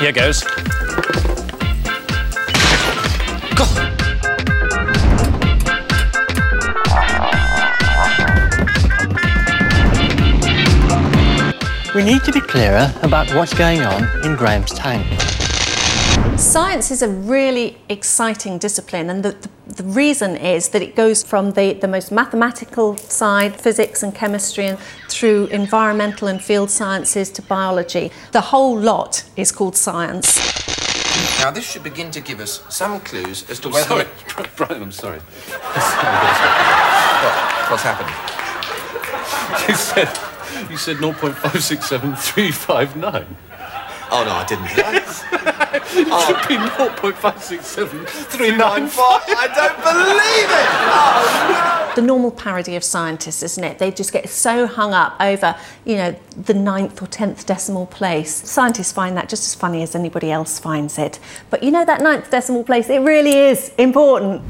Here goes. We need to be clearer about what's going on in Graham's tank. Science is a really exciting discipline, and the, the, the, reason is that it goes from the, the most mathematical side, physics and chemistry, and through environmental and field sciences to biology. The whole lot is called science. Now, this should begin to give us some clues as to I'm whether. sorry, Brian, I'm sorry. What? What's happened? You said you said 0.567359. Oh, no, I didn't. It should be 0.567395. I don't believe it! The normal parody of scientists, isn't it? They just get so hung up over, you know, the ninth or tenth decimal place. Scientists find that just as funny as anybody else finds it. But you know, that ninth decimal place, it really is important.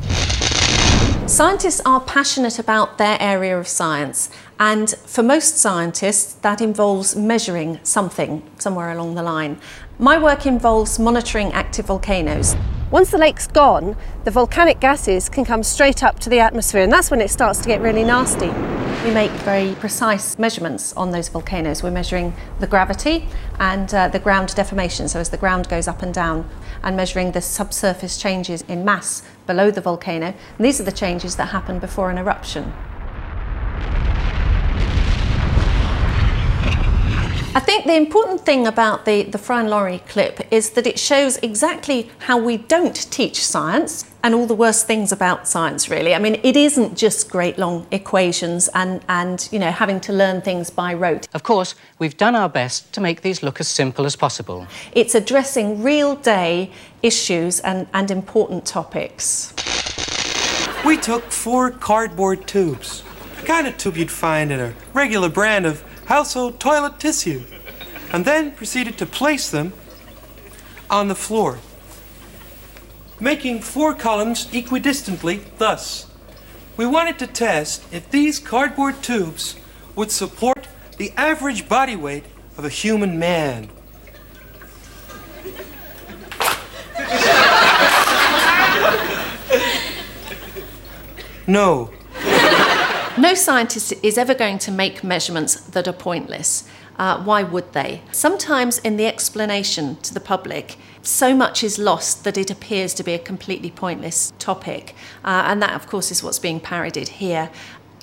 Scientists are passionate about their area of science, and for most scientists, that involves measuring something somewhere along the line. My work involves monitoring active volcanoes. Once the lake's gone, the volcanic gases can come straight up to the atmosphere, and that's when it starts to get really nasty. We make very precise measurements on those volcanoes. We're measuring the gravity and uh, the ground deformation, so as the ground goes up and down, and measuring the subsurface changes in mass below the volcano. And these are the changes that happen before an eruption. I think the important thing about the, the Fry and Laurie clip is that it shows exactly how we don't teach science and all the worst things about science, really. I mean, it isn't just great long equations and, and you know, having to learn things by rote. Of course, we've done our best to make these look as simple as possible. It's addressing real day issues and, and important topics. We took four cardboard tubes, the kind of tube you'd find in a regular brand of household toilet tissue, and then proceeded to place them on the floor, making four columns equidistantly thus. We wanted to test if these cardboard tubes would support the average body weight of a human man. No, No scientist is ever going to make measurements that are pointless. Uh, why would they? Sometimes, in the explanation to the public, so much is lost that it appears to be a completely pointless topic. Uh, and that, of course, is what's being parodied here.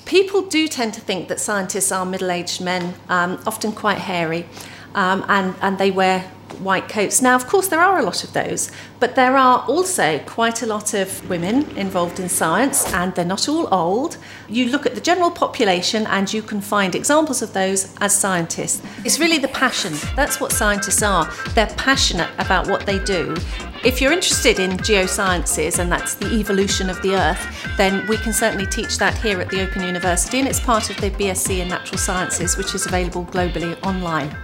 People do tend to think that scientists are middle aged men, um, often quite hairy, um, and, and they wear white coats. Now, of course, there are a lot of those, but there are also quite a lot of women involved in science, and they're not all old. You look at the general population, and you can find examples of those as scientists. It's really the passion. That's what scientists are. They're passionate about what they do. If you're interested in geosciences, and that's the evolution of the Earth, then we can certainly teach that here at the Open University, and it's part of the BSc in Natural Sciences, which is available globally online.